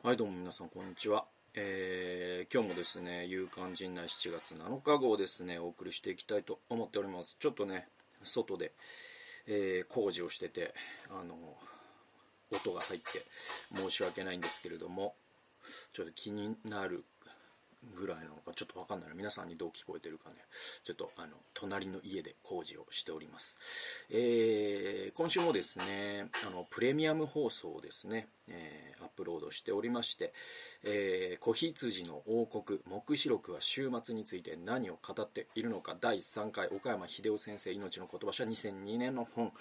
はいどうも皆さんこんにちは、えー、今日もですね夕刊陣内7月7日号ですねお送りしていきたいと思っております。ちょっとね外で、えー、工事をしててあの音が入って申し訳ないんですけれどもちょっと気になるぐらいなのかちょっとわかんない皆さんにどう聞こえてるかね。ちょっとあの隣の家で工事をしております、えー、今週もですねあのプレミアム放送ですね、えー、アップロードしておりまして、えー、子羊の王国黙示録は週末について何を語っているのか第3回岡山秀夫先生命の言葉社2002年の本、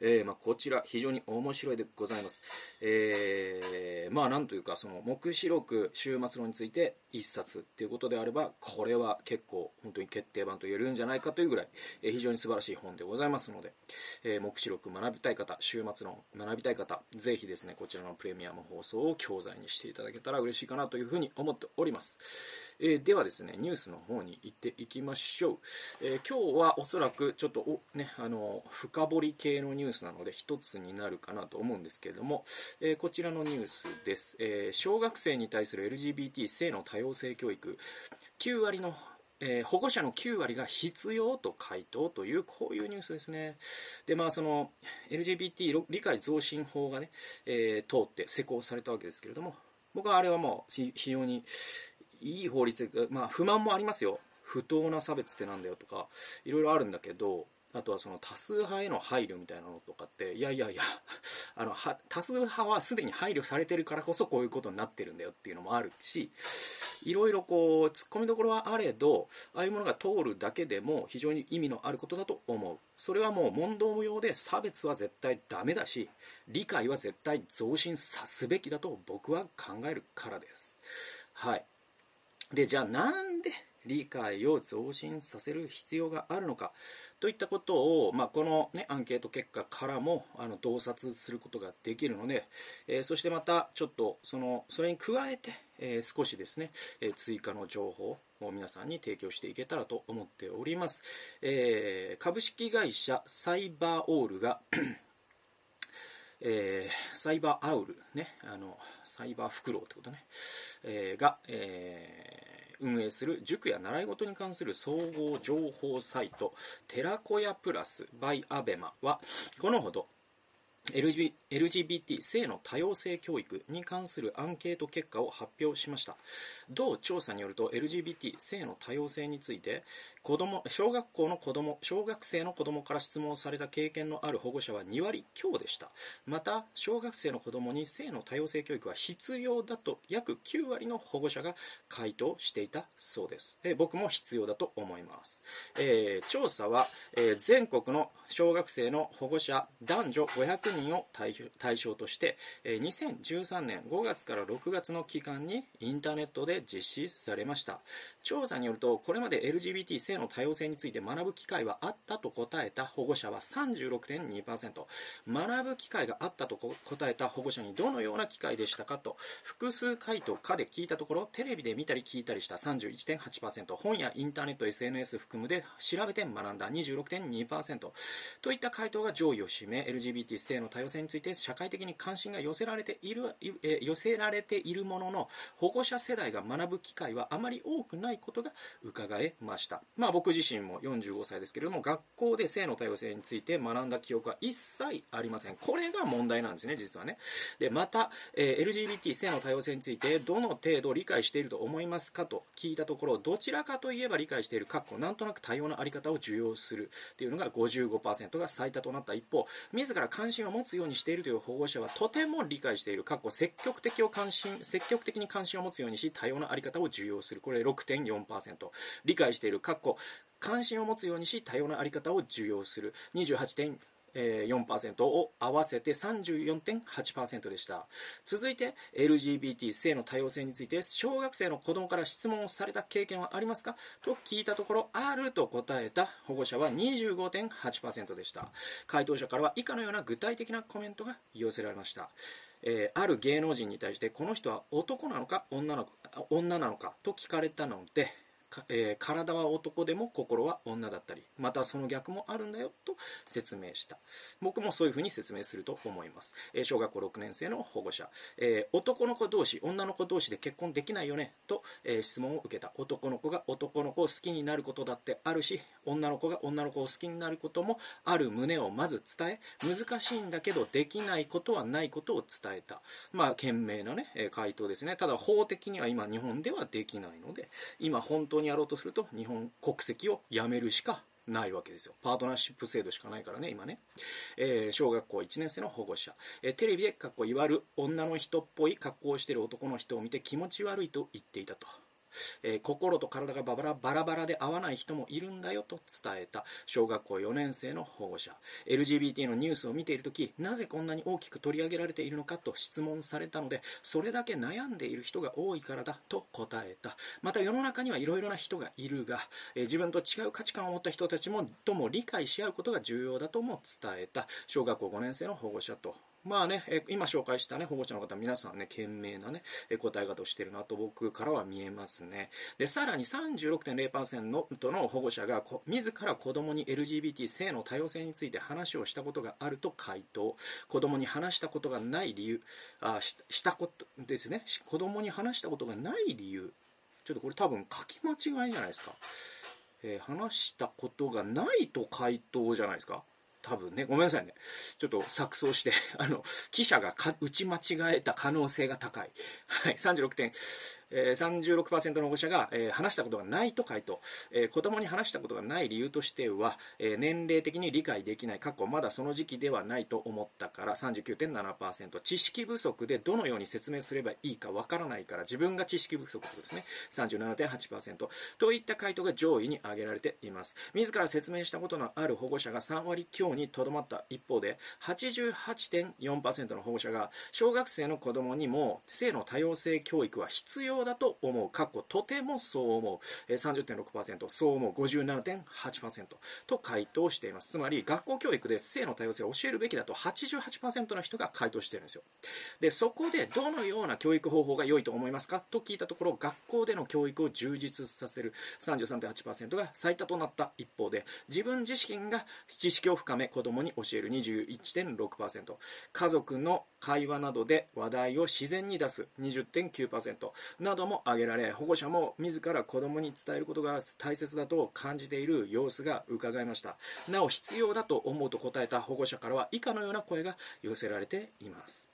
えーまあ、こちら非常に面白いでございます、え、まあなんというかその黙示録週末論について1冊っていうことであればこれは結構本当に決定版と言えるんじゃないかというぐらい、え、非常に素晴らしい本でございますので、え、黙示録学びたい方週末論学びたい方ぜひですねこちらのプレイミアム放送を教材にしていただけたら嬉しいかなというふうに思っております、えー、ではですねニュースの方に行っていきましょう、え今日はおそらくちょっとおねあの深掘り系のニュースなので一つになるかなと思うんですけれども、えこちらのニュースです、え小学生に対する LGBT 性の多様性教育。9割のえー、保護者の9割が必要と回答というこういうニュースですね。で、まあ、その LGBT 理解増進法がね、えー、通って施行されたわけですけれども、僕はあれはもう非常にいい法律、まあ、不満もありますよ。不当な差別ってなんだよとか、いろいろあるんだけど、あとはその多数派への配慮みたいなのとかって、いやいやいや、あの多数派はすでに配慮されてるからこそこういうことになってるんだよっていうのもあるし、いろいろこう、突っ込みどころはあれど、ああいうものが通るだけでも非常に意味のあることだと思う。それはもう問答無用で差別は絶対ダメだし、理解は絶対増進さすべきだと僕は考えるからです。はい。で、じゃあなんで理解を増進させる必要があるのか。といったことを、まあ、この、ね、アンケート結果からもあの洞察することができるので、えー、そしてまたちょっとそのそれに加えて、えー、少しですね、えー、追加の情報を皆さんに提供していけたらと思っております、え株式会社サイバーオールが えー、サイバーアウル、ね、あのサイバーフクロウってことね、えー、が、え運営する塾や習い事に関する総合情報サイト寺子屋プラス by アベマはこのほど LGBT 性の多様性教育に関するアンケート結果を発表しました。同調査によると LGBT 性の多様性について子供小学校の子供小学生の子供から質問された経験のある保護者は2割強でした。また小学生の子供に性の多様性教育は必要だと約9割の保護者が回答していたそうです、え僕も必要だと思います、えー、調査は、えー、全国の小学生の保護者男女500人を対象として、えー、2013年5月から6月の期間にインターネットで実施されました。調査によるとこれまで LGBT 性性の多様性について学ぶ機会はあったと答えた保護者は36.2%学ぶ機会があったと答えた保護者にどのような機会でしたかと複数回答かで聞いたところテレビで見たり聞いたりした31.8%本やインターネット SNS 含むで調べて学んだ。26.2%といった回答が上位を占め LGBT 性の多様性について社会的に関心が寄せられている、え寄せられているものの保護者世代が学ぶ機会はあまり多くないことが伺えました、ままあ、僕自身も45歳ですけれども学校で性の多様性について学んだ記憶は一切ありません。これが問題なんですね実はね。でまた、えー、LGBT 性の多様性についてどの程度理解していると思いますかと聞いたところどちらかといえば理解しているかっこなんとなく多様なあり方を受容するっていうのが55%が最多となった一方自ら関心を持つようにしているという保護者はとても理解しているかっこ積極的を関心積極的に関心を持つようにし多様なあり方を受容する。これ6.4%理解しているかっこ関心を持つようにし多様な在り方を受容する。28.4%を合わせて34.8%でした。続いて LGBT 性の多様性について小学生の子供から質問をされた経験はありますか？と聞いたところあると答えた保護者は25.8%でした。回答者からは以下のような具体的なコメントが寄せられました。えー、ある芸能人に対してこの人は男なのか女の女なのかと聞かれたのでえー、体は男でも心は女だったりまたその逆もあるんだよと説明した。僕もそういうふうに説明すると思います、えー、小学校6年生の保護者、えー、男の子同士女の子同士で結婚できないよねと、え質問を受けた。男の子が男の子を好きになることだってあるし女の子が女の子を好きになることもある旨をまず伝え難しいんだけどできないことはないことを伝えた。まあ賢明なね、回答ですね。ただ法的には今日本ではできないので今本当にやろうとすると日本国籍をやめるしかないわけですよ。パートナーシップ制度しかないからね、今ね。えー、小学校1年生の保護者。えー、テレビで、かっこいわる女の人っぽい格好をしている男の人を見て気持ち悪いと言っていたと。えー、心と体がバラバラバラで合わない人もいるんだよと伝えた。小学校4年生の保護者。LGBT のニュースを見ているときなぜこんなに大きく取り上げられているのかと質問されたのでそれだけ悩んでいる人が多いからだと答えた。また世の中にはいろいろな人がいるが、えー、自分と違う価値観を持った人たちもとも理解し合うことが重要だとも伝えた。小学校5年生の保護者とまあね、え今紹介したね、保護者の方、皆さんね、賢明なね、え答え方をしてるなと僕からは見えますね。で、さらに36.0%の保護者が、自ら子供に LGBT 性の多様性について話をしたことがあると回答。子供に話したことがない理由、あししたことですね。子供に話したことがない理由。ちょっとこれ多分書き間違いじゃないですか。えー、話したことがないと回答じゃないですか。多分ね、ごめんなさいね。ちょっと錯綜して、あの、記者が打ち間違えた可能性が高い。はい、36点。えー、36%の保護者が、えー、話したことがないと回答、えー、子供に話したことがない理由としては、えー、年齢的に理解できない。過去まだその時期ではないと思ったから39.7%知識不足でどのように説明すればいいかわからないから自分が知識不足ですね。37.8%といった回答が上位に挙げられています。自ら説明したことのある保護者が3割強にとどまった一方で88.4%の保護者が小学生の子供にも性の多様性教育は必要だと思う。過去とてもそう思う。30.6%、そう思う。57.8%と回答しています。つまり、学校教育で性の多様性を教えるべきだと88%の人が回答しているんですよ。で、そこでどのような教育方法が良いと思いますかと聞いたところ、学校での教育を充実させる33.8%が最多となった一方で、自分自身が知識を深め子供に教える21.6%、家族の会話などで話題を自然に出す20.9%なども挙げられ保護者も自ら子供に伝えることが大切だと感じている様子が伺えました。なお必要だと思うと答えた保護者からは以下のような声が寄せられています。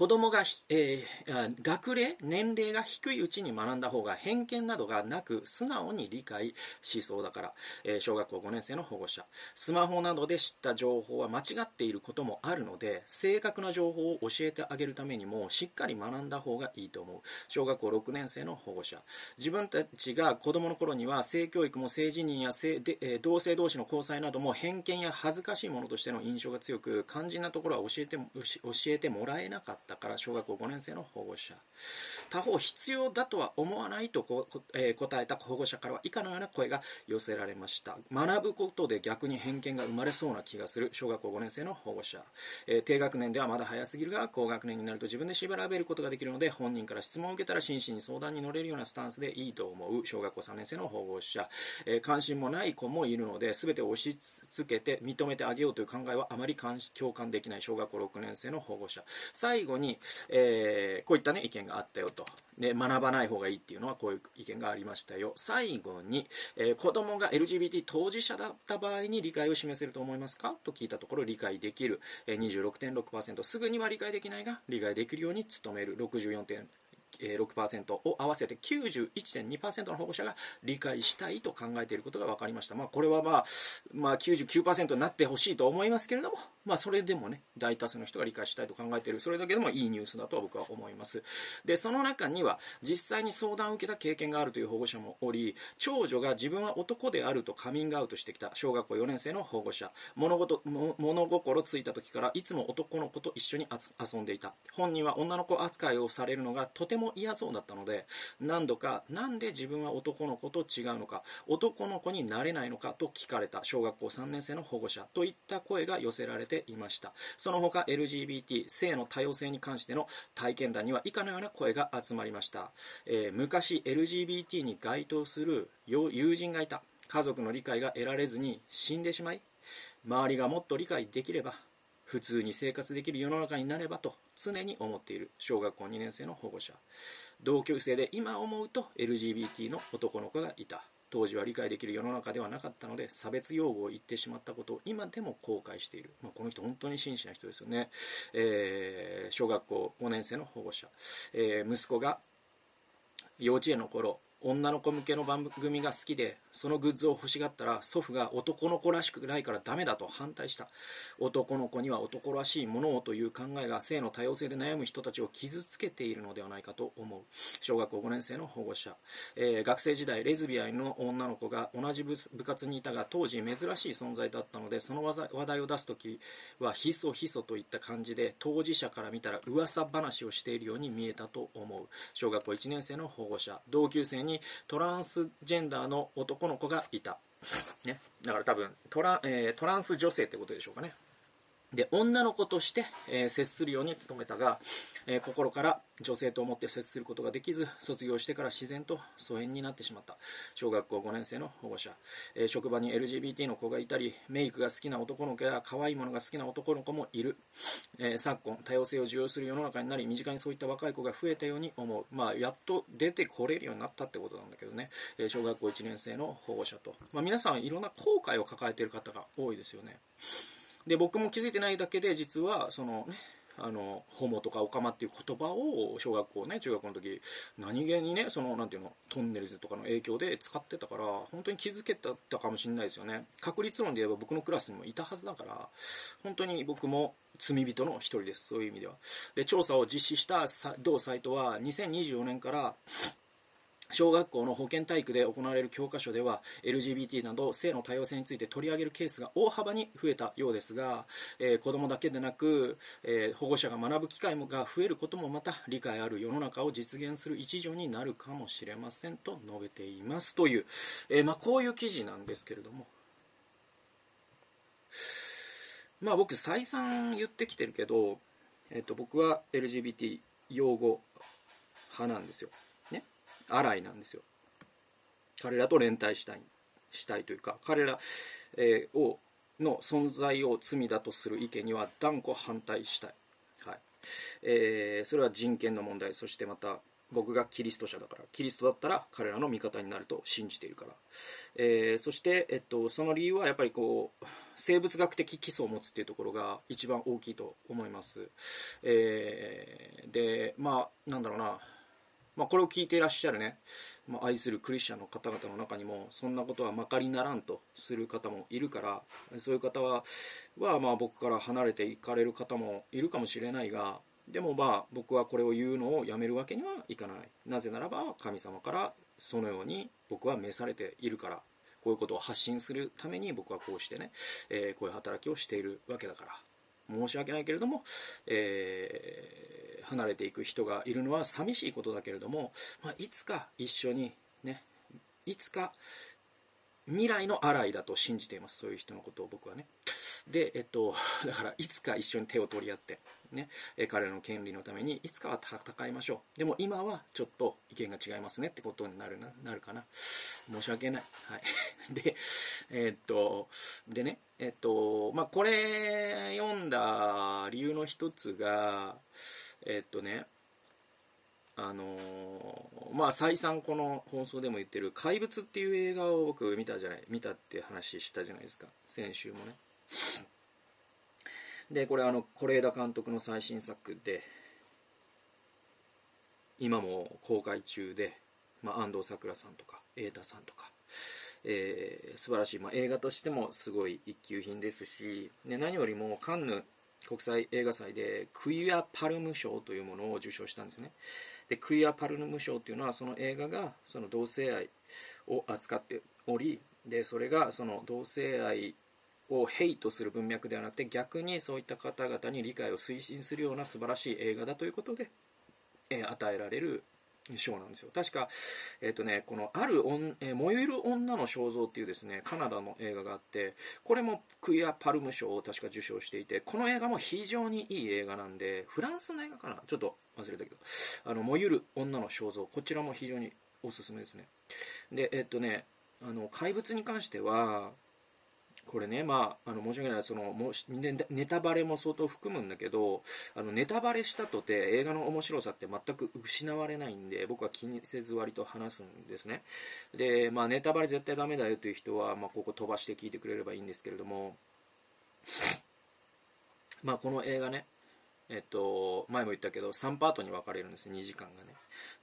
子供が、えー、学齢、年齢が低いうちに学んだ方が偏見などがなく素直に理解しそうだから、えー、小学校5年生の保護者。スマホなどで知った情報は間違っていることもあるので、正確な情報を教えてあげるためにもしっかり学んだ方がいいと思う。小学校6年生の保護者。自分たちが子供の頃には性教育も性自認や性で、えー、同性同士の交際なども偏見や恥ずかしいものとしての印象が強く、肝心なところは教えて教えてもらえなかった。ったから小学校5年生の保護者。他方必要だとは思わないとこ、えー、答えた保護者からは以下のような声が寄せられました。学ぶことで逆に偏見が生まれそうな気がする小学校5年生の保護者、えー、低学年ではまだ早すぎるが高学年になると自分で縛られることができるので本人から質問を受けたら真摯に相談に乗れるようなスタンスでいいと思う小学校3年生の保護者、えー、関心もない子もいるので全て押し付けて認めてあげようという考えはあまり共感できない小学校6年生の保護者。最後に、にえー、こういったね、意見があったよと。で、学ばない方がいいっていうのはこういう意見がありましたよ。最後に、えー、子供が LGBT 当事者だった場合に理解を示せると思いますか？と聞いたところ理解できる、えー、26.6%。すぐには理解できないが、理解できるように努める64.6%。6%を合わせて91.2%の保護者が理解したいと考えていることが分かりました。まあ、これはまあ、まあ、99%になってほしいと思いますけれども、まあ、それでもね、大多数の人が理解したいと考えている、それだけでもいいニュースだとは僕は思います。で、その中には、実際に相談を受けた経験があるという保護者もおり、長女が自分は男であるとカミングアウトしてきた小学校4年生の保護者、物事物心ついた時からいつも男の子と一緒に遊んでいた。本人は女の子扱いをされるのがとてもも嫌そうだったので何度かなんで自分は男の子と違うのか男の子になれないのかと聞かれた小学校3年生の保護者といった声が寄せられていました。その他 LGBT 性の多様性に関しての体験談には以下のような声が集まりました、えー、昔 LGBT に該当する友人がいた。家族の理解が得られずに死んでしまい周りがもっと理解できれば普通に生活できる世の中になればと常に思っている小学校2年生の保護者。同級生で今思うと LGBT の男の子がいた。当時は理解できる世の中ではなかったので差別用語を言ってしまったことを今でも後悔している、まあ、この人本当に真摯な人ですよね、えー、小学校5年生の保護者、えー、息子が幼稚園の頃女の子向けの番組が好きでそのグッズを欲しがったら祖父が男の子らしくないからダメだと反対した。男の子には男らしいものをという考えが性の多様性で悩む人たちを傷つけているのではないかと思う。小学校5年生の保護者、えー、学生時代レズビアンの女の子が同じ部活にいたが当時珍しい存在だったのでその話題を出す時はひそひそといった感じで当事者から見たら噂話をしているように見えたと思う。小学校1年生の保護者。同級生ににトランスジェンダーの男の子がいた。ね、だから多分トラ,、えー、トランス女性ってことでしょうかね。で女の子として、えー、接するように努めたが、えー、心から女性と思って接することができず卒業してから自然と疎遠になってしまった。小学校5年生の保護者、えー、職場に LGBT の子がいたりメイクが好きな男の子や可愛いものが好きな男の子もいる、え昨今多様性を受容する世の中になり身近にそういった若い子が増えたように思う。まあやっと出てこれるようになったってことなんだけどね、え小学校1年生の保護者と、まあ、皆さんいろんな後悔を抱えている方が多いですよね。で僕も気づいてないだけで実はそのねあのホモとかオカマっていう言葉を小学校ね中学校の時何気にねそのなんていうのトンネルズとかの影響で使ってたから本当に気づけたかもしれないですよね。確率論で言えば僕のクラスにもいたはずだから本当に僕も罪人の一人です。そういう意味では。で調査を実施した同サイトは2024年から小学校の保健体育で行われる教科書では LGBT など性の多様性について取り上げるケースが大幅に増えたようですが、えー、子どもだけでなく、えー、保護者が学ぶ機会もが増えることもまた理解ある世の中を実現する一助になるかもしれませんと述べていますという、えー、まあ、こういう記事なんですけれども。まあ僕再三言ってきてるけど、えっと、僕は LGBT 擁護派なんですよ。荒いなんですよ。彼らと連帯したいしたいというか彼ら、えー、をの存在を罪だとする意見には断固反対したい、はい。えー、それは人権の問題。そしてまた僕がキリスト者だから。キリストだったら彼らの味方になると信じているから、えー、そして、えっと、その理由はやっぱりこう生物学的基礎を持つっていうところが一番大きいと思います、えー、でまあなんだろうな。まあ、これを聞いていらっしゃるね、まあ、愛するクリスチャンの方々の中にもそんなことはまかりならんとする方もいるからそういう方ははまあ僕から離れていかれる方もいるかもしれないがでもまあ僕はこれを言うのをやめるわけにはいかない。なぜならば神様からそのように僕は召されているから。こういうことを発信するために僕はこうしてね、えー、こういう働きをしているわけだから。申し訳ないけれども、えー離れていく人がいるのは寂しいことだけれども、まあ、いつか一緒にねいつか未来のアライだと信じています。そういう人のことを僕はね。でえっとだからいつか一緒に手を取り合ってねえ彼らの権利のためにいつかは戦いましょう。でも今はちょっと意見が違いますねってことになるななるかな。申し訳ない。はい。でえっとでねえっとまあこれ読んだ理由の一つがえっとねあのー、まあ再三この放送でも言ってる「怪物」っていう映画を僕見たじゃない見たって話したじゃないですか。先週もね。でこれあの是枝監督の最新作で今も公開中で、まあ、安藤サクラさんとか瑛太さんとか、えー、素晴らしい、まあ、映画としてもすごい一級品ですし、ね、何よりもカンヌ国際映画祭でクイア・パルム賞というものを受賞したんですね。でクイア・パルム賞というのはその映画がその同性愛を扱っておりでそれがその同性愛をヘイトする文脈ではなくて逆にそういった方々に理解を推進するような素晴らしい映画だということで、えー、与えられる賞なんですよ。確か、えっ、ー、とね、この「ある女、えー、燃える女の肖像」っていうですねカナダの映画があってこれもクイア・パルム賞を確か受賞していてこの映画も非常にいい映画なんでフランスの映画かな？ちょっと忘れたけどあの燃える女の肖像こちらも非常におすすめですね。でえっ、ー、とねあの怪物に関してはこれね、まあ、あの申し訳ない。そのもネタバレも相当含むんだけどあのネタバレしたとて映画の面白さって全く失われないんで僕は気にせず割と話すんですね。で、まあ、ネタバレ絶対ダメだよという人は、まあ、ここ飛ばして聞いてくれればいいんですけれどもまあこの映画ねえっと、前も言ったけど3パートに分かれるんです2時間がね。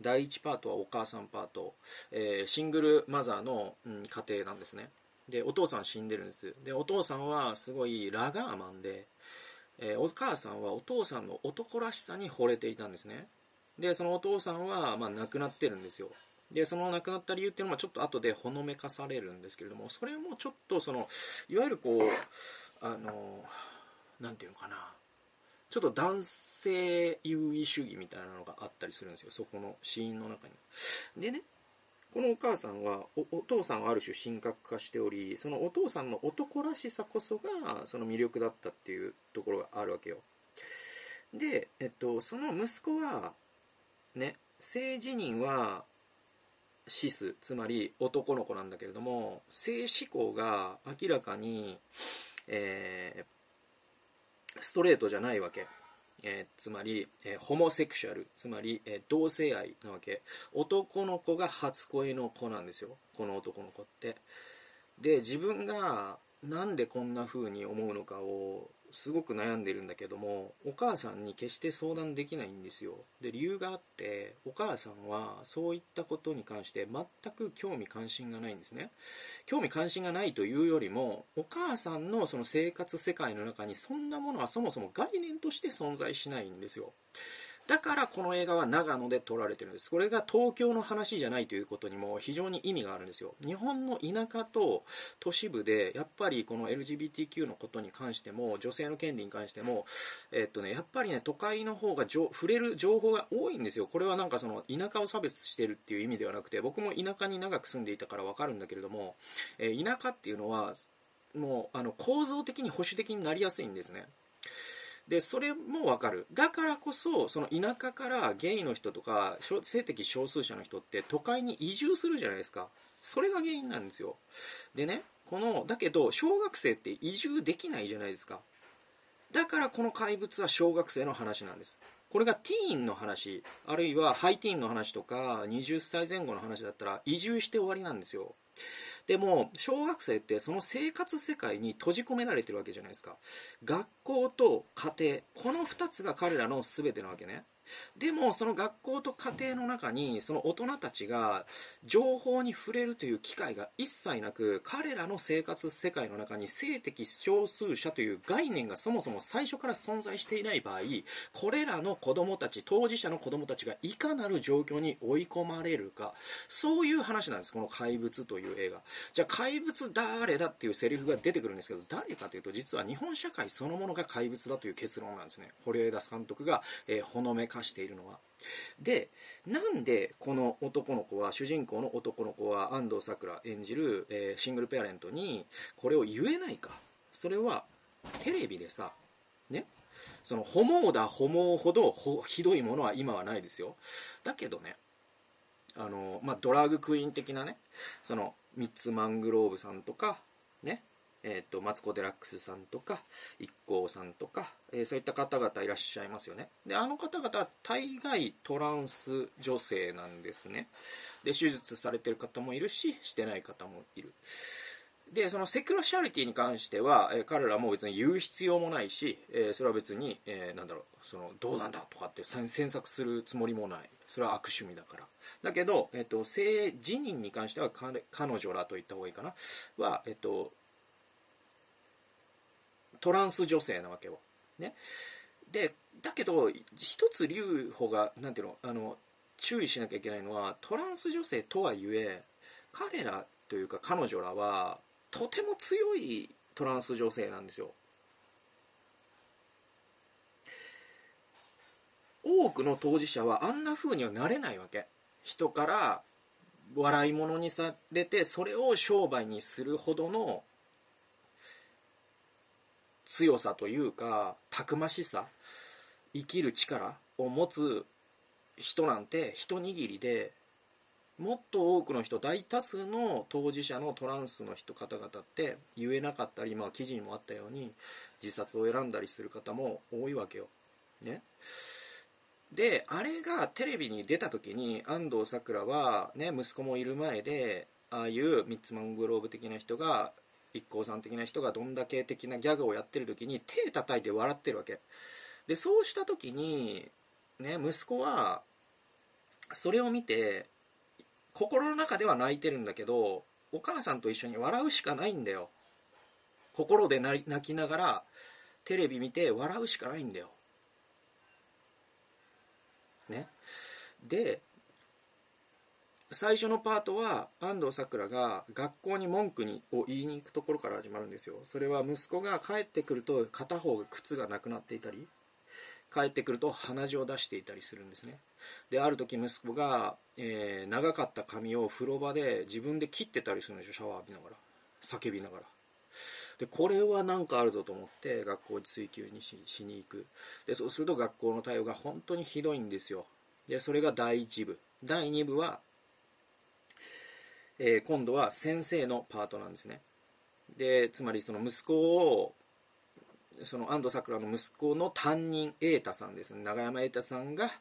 第1パートはお母さんパート、えー、シングルマザーの、うん、家庭なんですね。でお父さん死んでるんです。でお父さんはすごいラガーマンで、えー、お母さんはお父さんの男らしさに惚れていたんですね。でそのお父さんは、まあ、亡くなってるんですよ。でその亡くなった理由っていうのはちょっと後でほのめかされるんですけれどもそれもちょっとそのいわゆるこうあの何て言うのかな。ちょっと男性優位主義みたいなのがあったりするんですよ。そこのシーンの中に。でねこのお母さんはお父さんはある種神格化しておりそのお父さんの男らしさこそがその魅力だったっていうところがあるわけよ。で、えっと、その息子はね性自認はシスつまり男の子なんだけれども性思考が明らかに、えー、ストレートじゃないわけ。えー、つまり、えー、ホモセクシャルつまり、えー、同性愛なわけ。男の子が初恋の子なんですよ。この男の子って。で自分がなんでこんな風に思うのかをすごく悩んでるんだけどもお母さんに決して相談できないんですよ。で理由があってお母さんはそういったことに関して全く興味関心がないんですね。興味関心がないというよりもお母さんのその生活世界の中にそんなものはそもそも概念として存在しないんですよ。だからこの映画は長野で撮られてるんです。これが東京の話じゃないということにも非常に意味があるんですよ。日本の田舎と都市部でやっぱりこの LGBTQ のことに関しても女性の権利に関しても、えっとね、やっぱりね都会の方が触れる情報が多いんですよ。これはなんかその田舎を差別してるっていう意味ではなくて僕も田舎に長く住んでいたから分かるんだけれども、えー、田舎っていうのはもうあの構造的に保守的になりやすいんですね。でそれも分かる。だからこそその田舎からゲイの人とか性的少数者の人って都会に移住するじゃないですか。それが原因なんですよ。でねこのだけど小学生って移住できないじゃないですか。だからこの怪物は小学生の話なんです。これがティーンの話あるいはハイティーンの話とか20歳前後の話だったら移住して終わりなんですよ。でも小学生ってその生活世界に閉じ込められてるわけじゃないですか。学校と家庭この2つが彼らの全てなわけね。でもその学校と家庭の中にその大人たちが情報に触れるという機会が一切なく彼らの生活世界の中に性的少数者という概念がそもそも最初から存在していない場合これらの子供たち当事者の子供たちがいかなる状況に追い込まれるかそういう話なんですこの「怪物」という映画。じゃあ怪物誰だっていうセリフが出てくるんですけど誰かというと実は日本社会そのものが怪物だという結論なんですね。堀江田監督が、えー、ほのめかしているのは。でなんでこの男の子は主人公の男の子は安藤サクラ演じる、えー、シングルペアレントにこれを言えないか。それはテレビでさねそのホモだホモほどひどいものは今はないですよ。だけどねあの、まあ、ドラッグクイーン的なねそのミッツ・マングローブさんとかねえーと、マツコ・デラックスさんとか IKKO さんとか、えー、そういった方々いらっしゃいますよね。であの方々は大概トランス女性なんですね。で手術されてる方もいるししてない方もいる。でそのセクロシャリティに関しては、えー、彼らも別に言う必要もないし、えー、それは別に、えー、なんだろうそのどうなんだとかって詮索するつもりもない。それは悪趣味だから。だけど、えーと、性自認に関しては彼女らと言った方がいいかな。は、えーとトランス女性なわけよ。ね、でだけど一つ留保がなんていうのあの注意しなきゃいけないのはトランス女性とはいえ彼らというか彼女らはとても強いトランス女性なんですよ。多くの当事者はあんな風にはなれないわけ人から笑い物にされてそれを商売にするほどの強さというかたくましさ生きる力を持つ人なんて一握りでもっと多くの人大多数の当事者のトランスの人方々って言えなかったり、まあ、記事にもあったように自殺を選んだりする方も多いわけよ。ね、であれがテレビに出た時に安藤サクラは、ね、息子もいる前でああいうミッツマングローブ的な人が k さん的な人がどんだけ的なギャグをやってる時に手叩いて笑ってるわけ。でそうした時に、ね、息子はそれを見て心の中では泣いてるんだけどお母さんと一緒に笑うしかないんだよ。心で泣きながらテレビ見て笑うしかないんだよ。ね。で最初のパートは安藤サクラが学校に文句にを言いに行くところから始まるんですよ。それは息子が帰ってくると片方が靴がなくなっていたり帰ってくると鼻血を出していたりするんですね。である時息子が、えー、長かった髪を風呂場で自分で切ってたりするんですよシャワー浴びながら叫びながら。でこれは何かあるぞと思って学校に追及にししに行く。でそうすると学校の対応が本当にひどいんですよ。でそれが第1部。第2部は、えー、今度は先生のパートなんですね。でつまりその息子をその安藤サクラの息子の担任瑛太さんですね。永山瑛太さんが、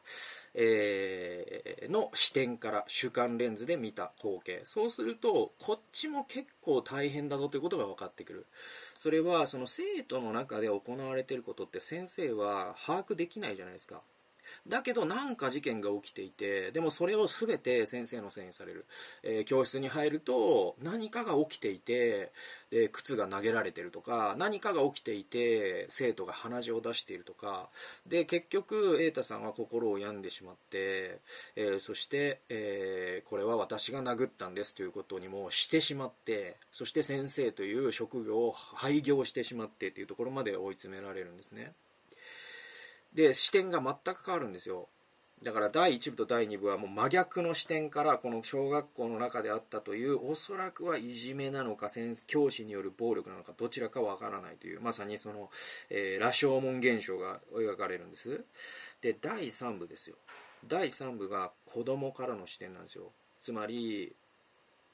えー、の視点から主観レンズで見た光景。そうするとこっちも結構大変だぞということが分かってくる。それはその生徒の中で行われていることって先生は把握できないじゃないですか。だけどなんか事件が起きていてでもそれを全て先生のせいにされる、えー、教室に入ると何かが起きていてで靴が投げられてるとか何かが起きていて生徒が鼻血を出しているとかで結局瑛太さんは心を病んでしまって、えー、そして、えー、これは私が殴ったんですということにもしてしまってそして先生という職業を廃業してしまってというところまで追い詰められるんですね。で視点が全く変わるんですよ。だから第1部と第2部はもう真逆の視点からこの小学校の中であったというおそらくはいじめなのか教師による暴力なのかどちらかわからないというまさにその、えー、羅生門現象が描かれるんです。で第3部ですよ。第3部が子供からの視点なんですよ。つまり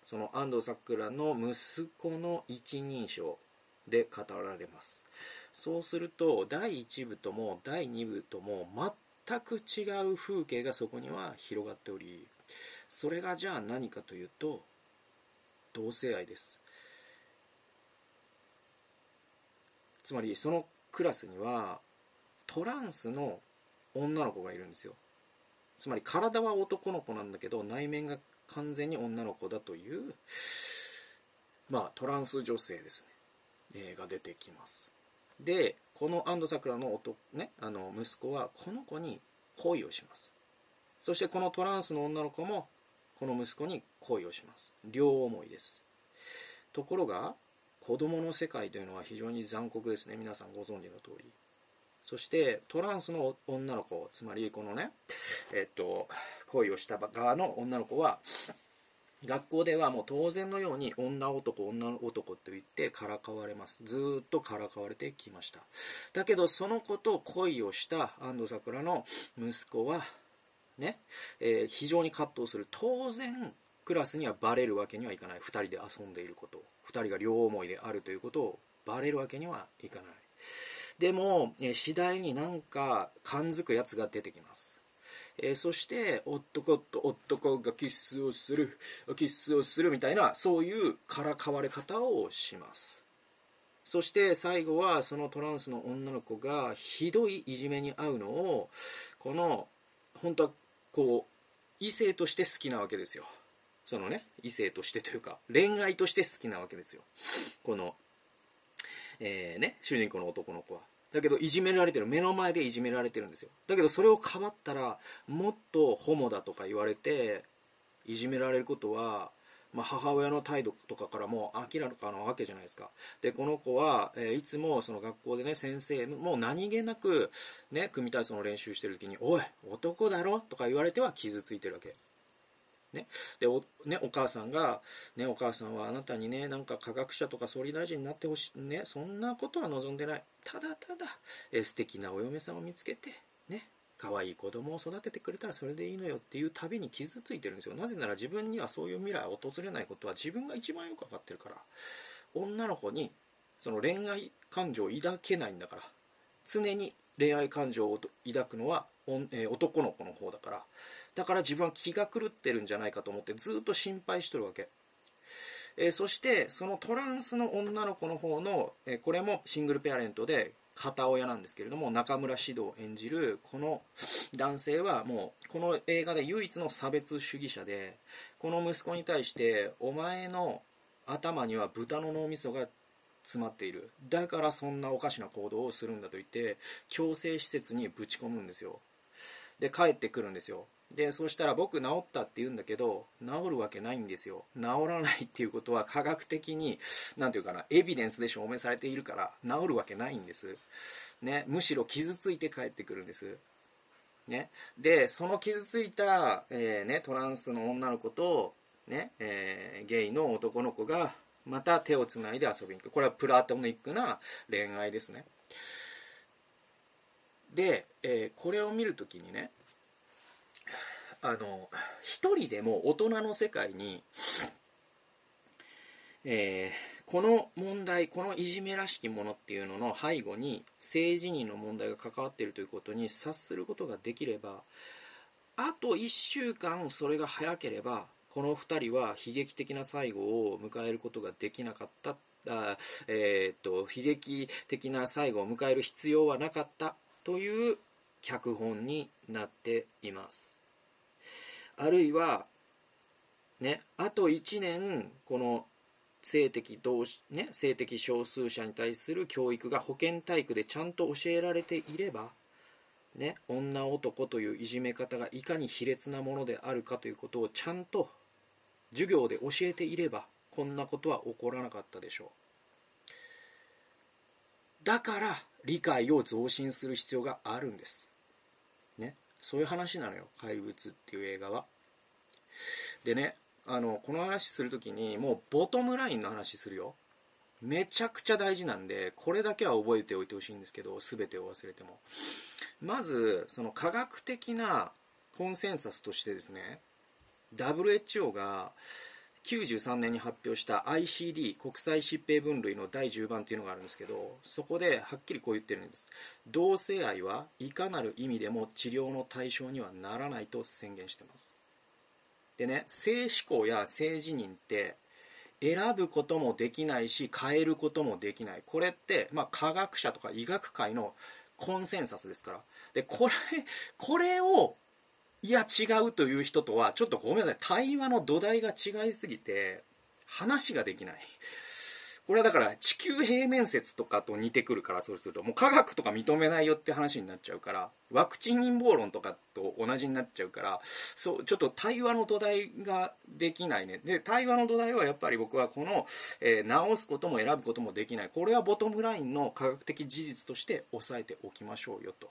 その安藤サクラの息子の一人称で語られます。そうすると第1部とも第2部とも全く違う風景がそこには広がっておりそれがじゃあ何かというと同性愛です。つまりそのクラスにはトランスの女の子がいるんですよ。つまり体は男の子なんだけど内面が完全に女の子だというまあトランス女性ですね、えー、が出てきます。でこの安藤サクラの男、ね、あの息子はこの子に恋をします。そしてこのトランスの女の子もこの息子に恋をします。両思いです。ところが子供の世界というのは非常に残酷ですね。皆さんご存知の通り。そしてトランスの女の子つまりこのねえっと恋をした側の女の子は学校ではもう当然のように女男女男と言ってからかわれます。ずっとからかわれてきました。だけどその子と恋をした安藤サクラの息子はね、えー、非常に葛藤する。当然クラスにはバレるわけにはいかない。2人で遊んでいること。2人が両思いであるということをバレるわけにはいかない。でも、えー、次第になんか感づくやつが出てきます。えー、そして男と男がキスをするキスをするみたいなそういうからかわれ方をします。そして最後はそのトランスの女の子がひどいいじめに遭うのをこの本当はこう異性として好きなわけですよ。そのね異性としてというか恋愛として好きなわけですよ。この、えー、ね、主人公の男の子は。だけどいじめられてる目の前でいじめられてるんですよ。だけどそれをかばったらもっとホモだとか言われていじめられることは、まあ、母親の態度とかからも明らかなわけじゃないですか。でこの子は、えー、いつもその学校でね先生もう何気なくね組体操の練習してる時に「おい男だろ」とか言われては傷ついてるわけ。ね、でおねお母さんが、ね、お母さんはあなたにねなんか科学者とか総理大臣になってほしい、ね、そんなことは望んでない。ただただ、え素敵なお嫁さんを見つけて、ね、可愛い子供を育ててくれたらそれでいいのよっていう旅に傷ついてるんですよ。なぜなら自分にはそういう未来を訪れないことは自分が一番よく分かってるから。女の子にその恋愛感情を抱けないんだから。常に恋愛感情を抱くのは、男の子の方だから。だから自分は気が狂ってるんじゃないかと思ってずっと心配してるわけ、えー、そしてそのトランスの女の子の方の、えー、これもシングルペアレントで片親なんですけれども中村獅童演じるこの男性はもうこの映画で唯一の差別主義者でこの息子に対してお前の頭には豚の脳みそが詰まっている。だからそんなおかしな行動をするんだと言って強制施設にぶち込むんですよ。で帰ってくるんですよ。でそうしたら僕治ったって言うんだけど治るわけないんですよ。治らないっていうことは科学的に何て言うかなエビデンスで証明されているから治るわけないんです、ね、むしろ傷ついて帰ってくるんです。ね、でその傷ついた、えー、ね、トランスの女の子と、ねえー、ゲイの男の子がまた手をつないで遊びに行く。これはプラトニックな恋愛ですね。で、えー、これを見るときにねあの一人でも大人の世界に、えー、この問題このいじめらしきものっていうのの背後に性自認の問題が関わっているということに察することができればあと1週間それが早ければこの2人は悲劇的な最後を迎えることができなかった。あ、えー、っと悲劇的な最後を迎える必要はなかった。という脚本になっています。あるいはねあと1年この性的同士ね、性的少数者に対する教育が保健体育でちゃんと教えられていれば、ね、女男といういじめ方がいかに卑劣なものであるかということをちゃんと授業で教えていればこんなことは起こらなかったでしょう。だから理解を増進する必要があるんです。ね。そういう話なのよ「怪物」っていう映画は。でねあのこの話する時にもうボトムラインの話するよ。めちゃくちゃ大事なんでこれだけは覚えておいてほしいんですけど全てを忘れても。まずその科学的なコンセンサスとしてですね WHO が93年に発表した ICD 国際疾病分類の第10番っていうのがあるんですけどそこではっきりこう言ってるんです。同性愛はいかなる意味でも治療の対象にはならないと宣言してます。でね性思考や性自認って選ぶこともできないし変えることもできない。これって、まあ、科学者とか医学界のコンセンサスですから。でこれこれをいや違うという人とはちょっとごめんなさい。対話の土台が違いすぎて話ができない。これはだから地球平面説とかと似てくるからそうすると。もう科学とか認めないよって話になっちゃうからワクチン陰謀論とかと同じになっちゃうからそうちょっと対話の土台ができないね。で対話の土台はやっぱり僕はこの、えー、直すことも選ぶこともできない。これはボトムラインの科学的事実として押さえておきましょうよと。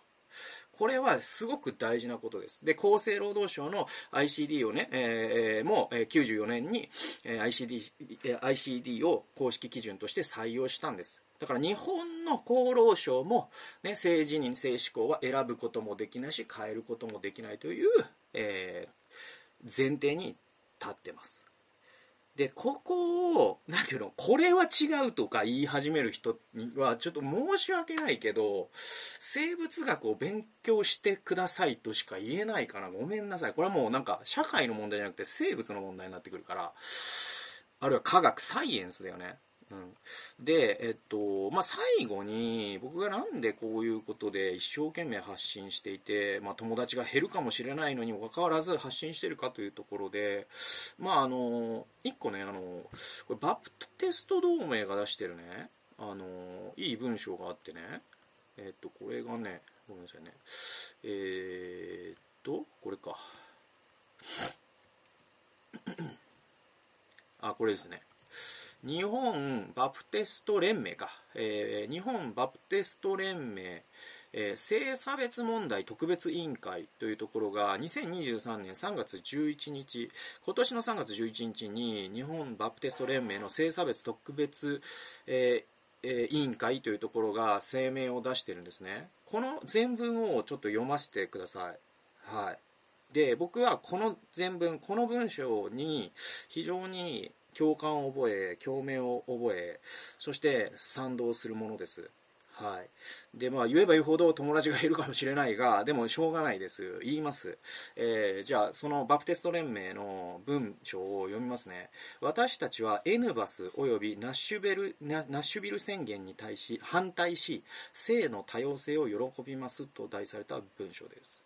これはすごく大事なことです。で、厚生労働省の ICD をね、えー、もう94年に ICD, ICD を公式基準として採用したんです。だから日本の厚労省も、ね、性自認、性思考は選ぶこともできないし変えることもできないという、えー、前提に立ってます。でここを何ていうのこれは違うとか言い始める人にはちょっと申し訳ないけど生物学を勉強してくださいとしか言えないからごめんなさい。これはもうなんか社会の問題じゃなくて生物の問題になってくるからあるいは科学サイエンスだよね。うん、で、えっとまあ、最後に僕がなんでこういうことで一生懸命発信していて、まあ、友達が減るかもしれないのにもかかわらず発信してるかというところで、まあ、あの1個ねあのこれバプテスト同盟が出してるねあのいい文章があってねえっとこれがねごめんなさいね。えー、っとこれか。あこれですね。日本バプテスト連盟か、えー、日本バプテスト連盟、えー、性差別問題特別委員会というところが2023年3月11日今年の3月11日に日本バプテスト連盟の性差別特別、えー、委員会というところが声明を出してるんですね。この全文をちょっと読ませてください。はい。で僕はこの全文この文章に非常に共感を覚え共鳴を覚えそして賛同するものですはい。で、まあ、言えば言うほど友達がいるかもしれないが、でもしょうがないです。言います。えー、じゃあ、そのバプテスト連盟の文章を読みますね。私たちは N バス及びナッシュベルナッシュビル宣言に対し反対し、性の多様性を喜びますと題された文章です。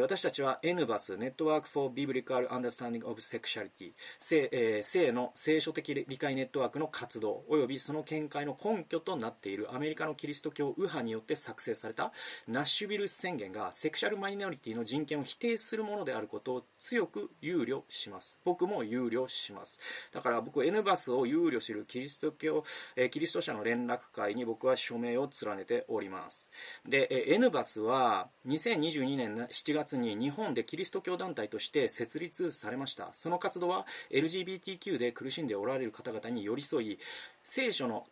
私たちは NBAS Network for Biblical Understanding of Sexuality 性,、えー、性の聖書的理解ネットワークの活動及びその見解の根拠となっているアメリカのキリスト教右派によって作成されたナッシュビル宣言がセクシャルマイノリティの人権を否定するものであることを強く憂慮します。僕も憂慮します。だから僕 NBAS を憂慮するキリスト教、えー、キリスト者の連絡会に僕は署名を連ねております。で、えー、NBAS は2022年7月に日本でキリスト教団体として設立されました。その活動は LGBTQ で苦しんでおられる方々に寄り添い聖書の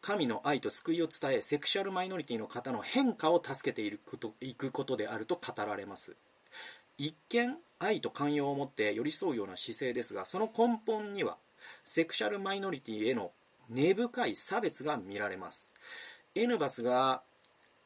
神の愛と救いを伝えセクシャルマイノリティの方の変化を助けていくこといくことであると語られます。一見愛と寛容を持って寄り添うような姿勢ですがその根本にはセクシャルマイノリティへの根深い差別が見られます。N バスが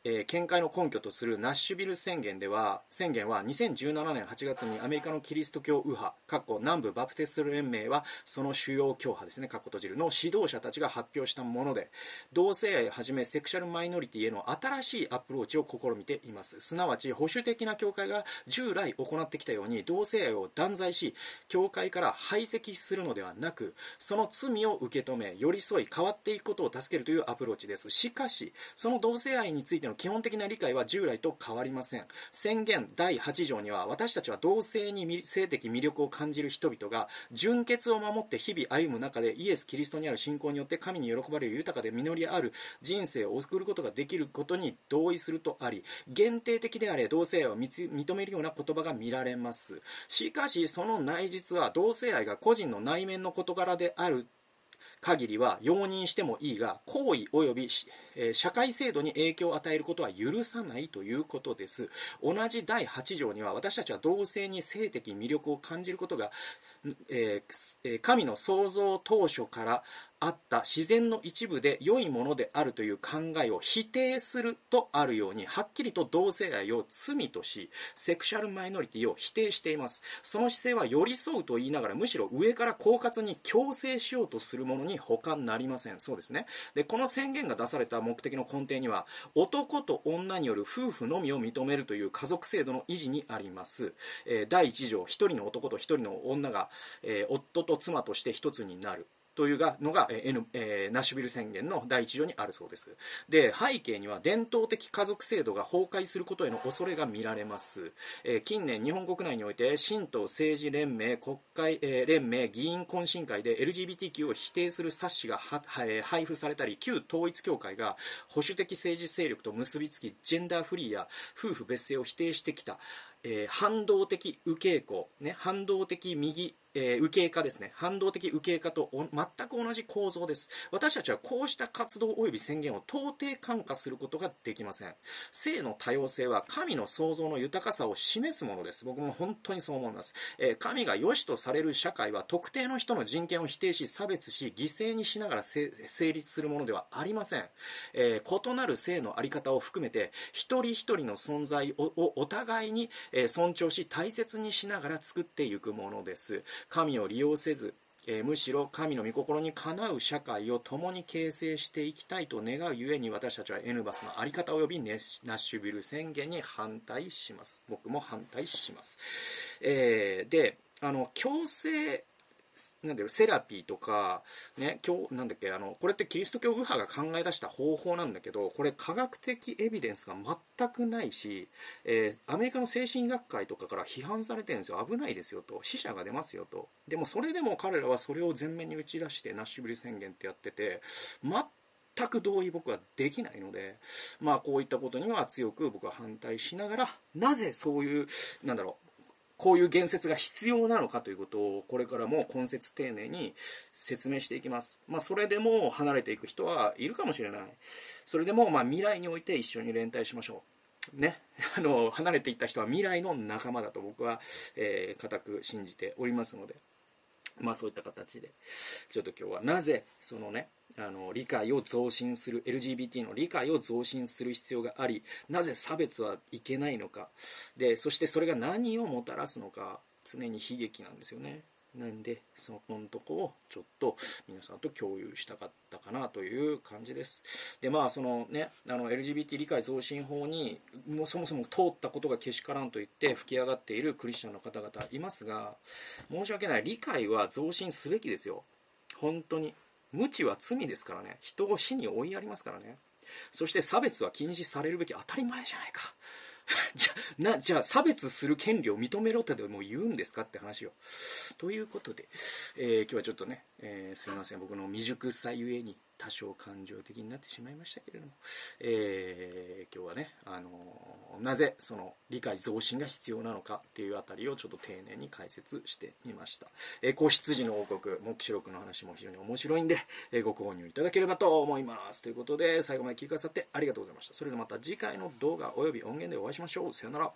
えー、見解の根拠とするナッシュビル宣言では宣言は2017年8月にアメリカのキリスト教右派南部バプテスト連盟はその主要教派ですね閉じるの指導者たちが発表したもので同性愛をはじめセクシャルマイノリティへの新しいアプローチを試みています。すなわち保守的な教会が従来行ってきたように同性愛を断罪し教会から排斥するのではなくその罪を受け止め寄り添い変わっていくことを助けるというアプローチです。しかしその同性愛についてのの基本的な理解は従来と変わりません。宣言第8条には私たちは同性に性的魅力を感じる人々が純潔を守って日々歩む中でイエス・キリストにある信仰によって神に喜ばれる豊かで実りある人生を送ることができることに同意するとあり限定的であれ同性愛を認めるような言葉が見られます。しかしその内実は同性愛が個人の内面の事柄である限りは容認してもいいが行為及び社会制度に影響を与えることは許さないということです。同じ第8条には私たちは同性に性的魅力を感じることが、えー、神の創造当初からあった自然の一部で良いものであるという考えを否定するとあるようにはっきりと同性愛を罪としセクシャルマイノリティを否定しています。その姿勢は寄り添うと言いながらむしろ上から狡猾に強制しようとするものに他なりません。そうですね。でこの宣言が出された目的の根底には男と女による夫婦のみを認めるという家族制度の維持にあります、えー、第1条1人の男と1人の女が、えー、夫と妻として1つになるというがのが、えーえー、ナッシュビル宣言の第一条にあるそうです。で背景には伝統的家族制度が崩壊することへの恐れが見られます、えー、近年日本国内において新党政治連盟国会、えー、連盟議員懇親会で LGBTQ を否定する冊子がは、えー、配布されたり旧統一教会が保守的政治勢力と結びつきジェンダーフリーや夫婦別姓を否定してきた。えー、反動的右傾向、ね、反動的右えー、右傾化ですね。反動的右傾化と全く同じ構造です。私たちはこうした活動及び宣言を到底感化することができません。性の多様性は神の創造の豊かさを示すものです。僕も本当にそう思います。えー、神が良しとされる社会は特定の人の人権を否定し、差別し、犠牲にしながら成立するものではありません。えー、異なる性の在り方を含めて、一人一人の存在をお互いに尊重し、大切にしながら作っていくものです。神を利用せず、えー、むしろ神の御心にかなう社会を共に形成していきたいと願うゆえに私たちはエヌバスの在り方及びナッシュビル宣言に反対します。僕も反対します、えー、であの強制なんだろセラピーとか、ね、今日なんだっけあのこれってキリスト教右派が考え出した方法なんだけどこれ科学的エビデンスが全くないし、えー、アメリカの精神学会とかから批判されてるんですよ。危ないですよと。死者が出ますよと。でもそれでも彼らはそれを前面に打ち出してナッシュブリ宣言ってやってて全全く同意僕はできないので、まあこういったことには強く僕は反対しながら、なぜそういう、なんだろう、こういう言説が必要なのかということをこれからも根節丁寧に説明していきます。まあ、それでも離れていく人はいるかもしれない。それでもま未来において一緒に連帯しましょう。ね。あの、離れていった人は未来の仲間だと僕は、えー、固く信じておりますので。まあそういった形で、ちょっと今日はなぜそのね、あの理解を増進する LGBT の理解を増進する必要がありなぜ差別はいけないのか。でそしてそれが何をもたらすのか常に悲劇なんですよね。なんでそこのとこをちょっと皆さんと共有したかったかなという感じです。でまあそのねあの LGBT 理解増進法にもそもそも通ったことがけしからんと言って吹き上がっているクリスチャンの方々いますが申し訳ない。理解は増進すべきですよ。本当に。無知は罪ですからね。人を死に追いやりますからね。そして差別は禁止されるべき当たり前じゃないか。じゃなじゃあ差別する権利を認めろってでも言うんですかって話を。ということで、えー、今日はちょっとね、えー、すいません。僕の未熟さゆえに。多少感情的になってしまいましたけれども、えー、今日はね、あのなぜその理解増進が必要なのかっていうあたりをちょっと丁寧に解説してみました。えー、子羊の王国、目視録の話も非常に面白いんで、えご購入いただければと思います。ということで、最後まで聞いてくださってありがとうございました。それではまた次回の動画及び音源でお会いしましょう。さよなら。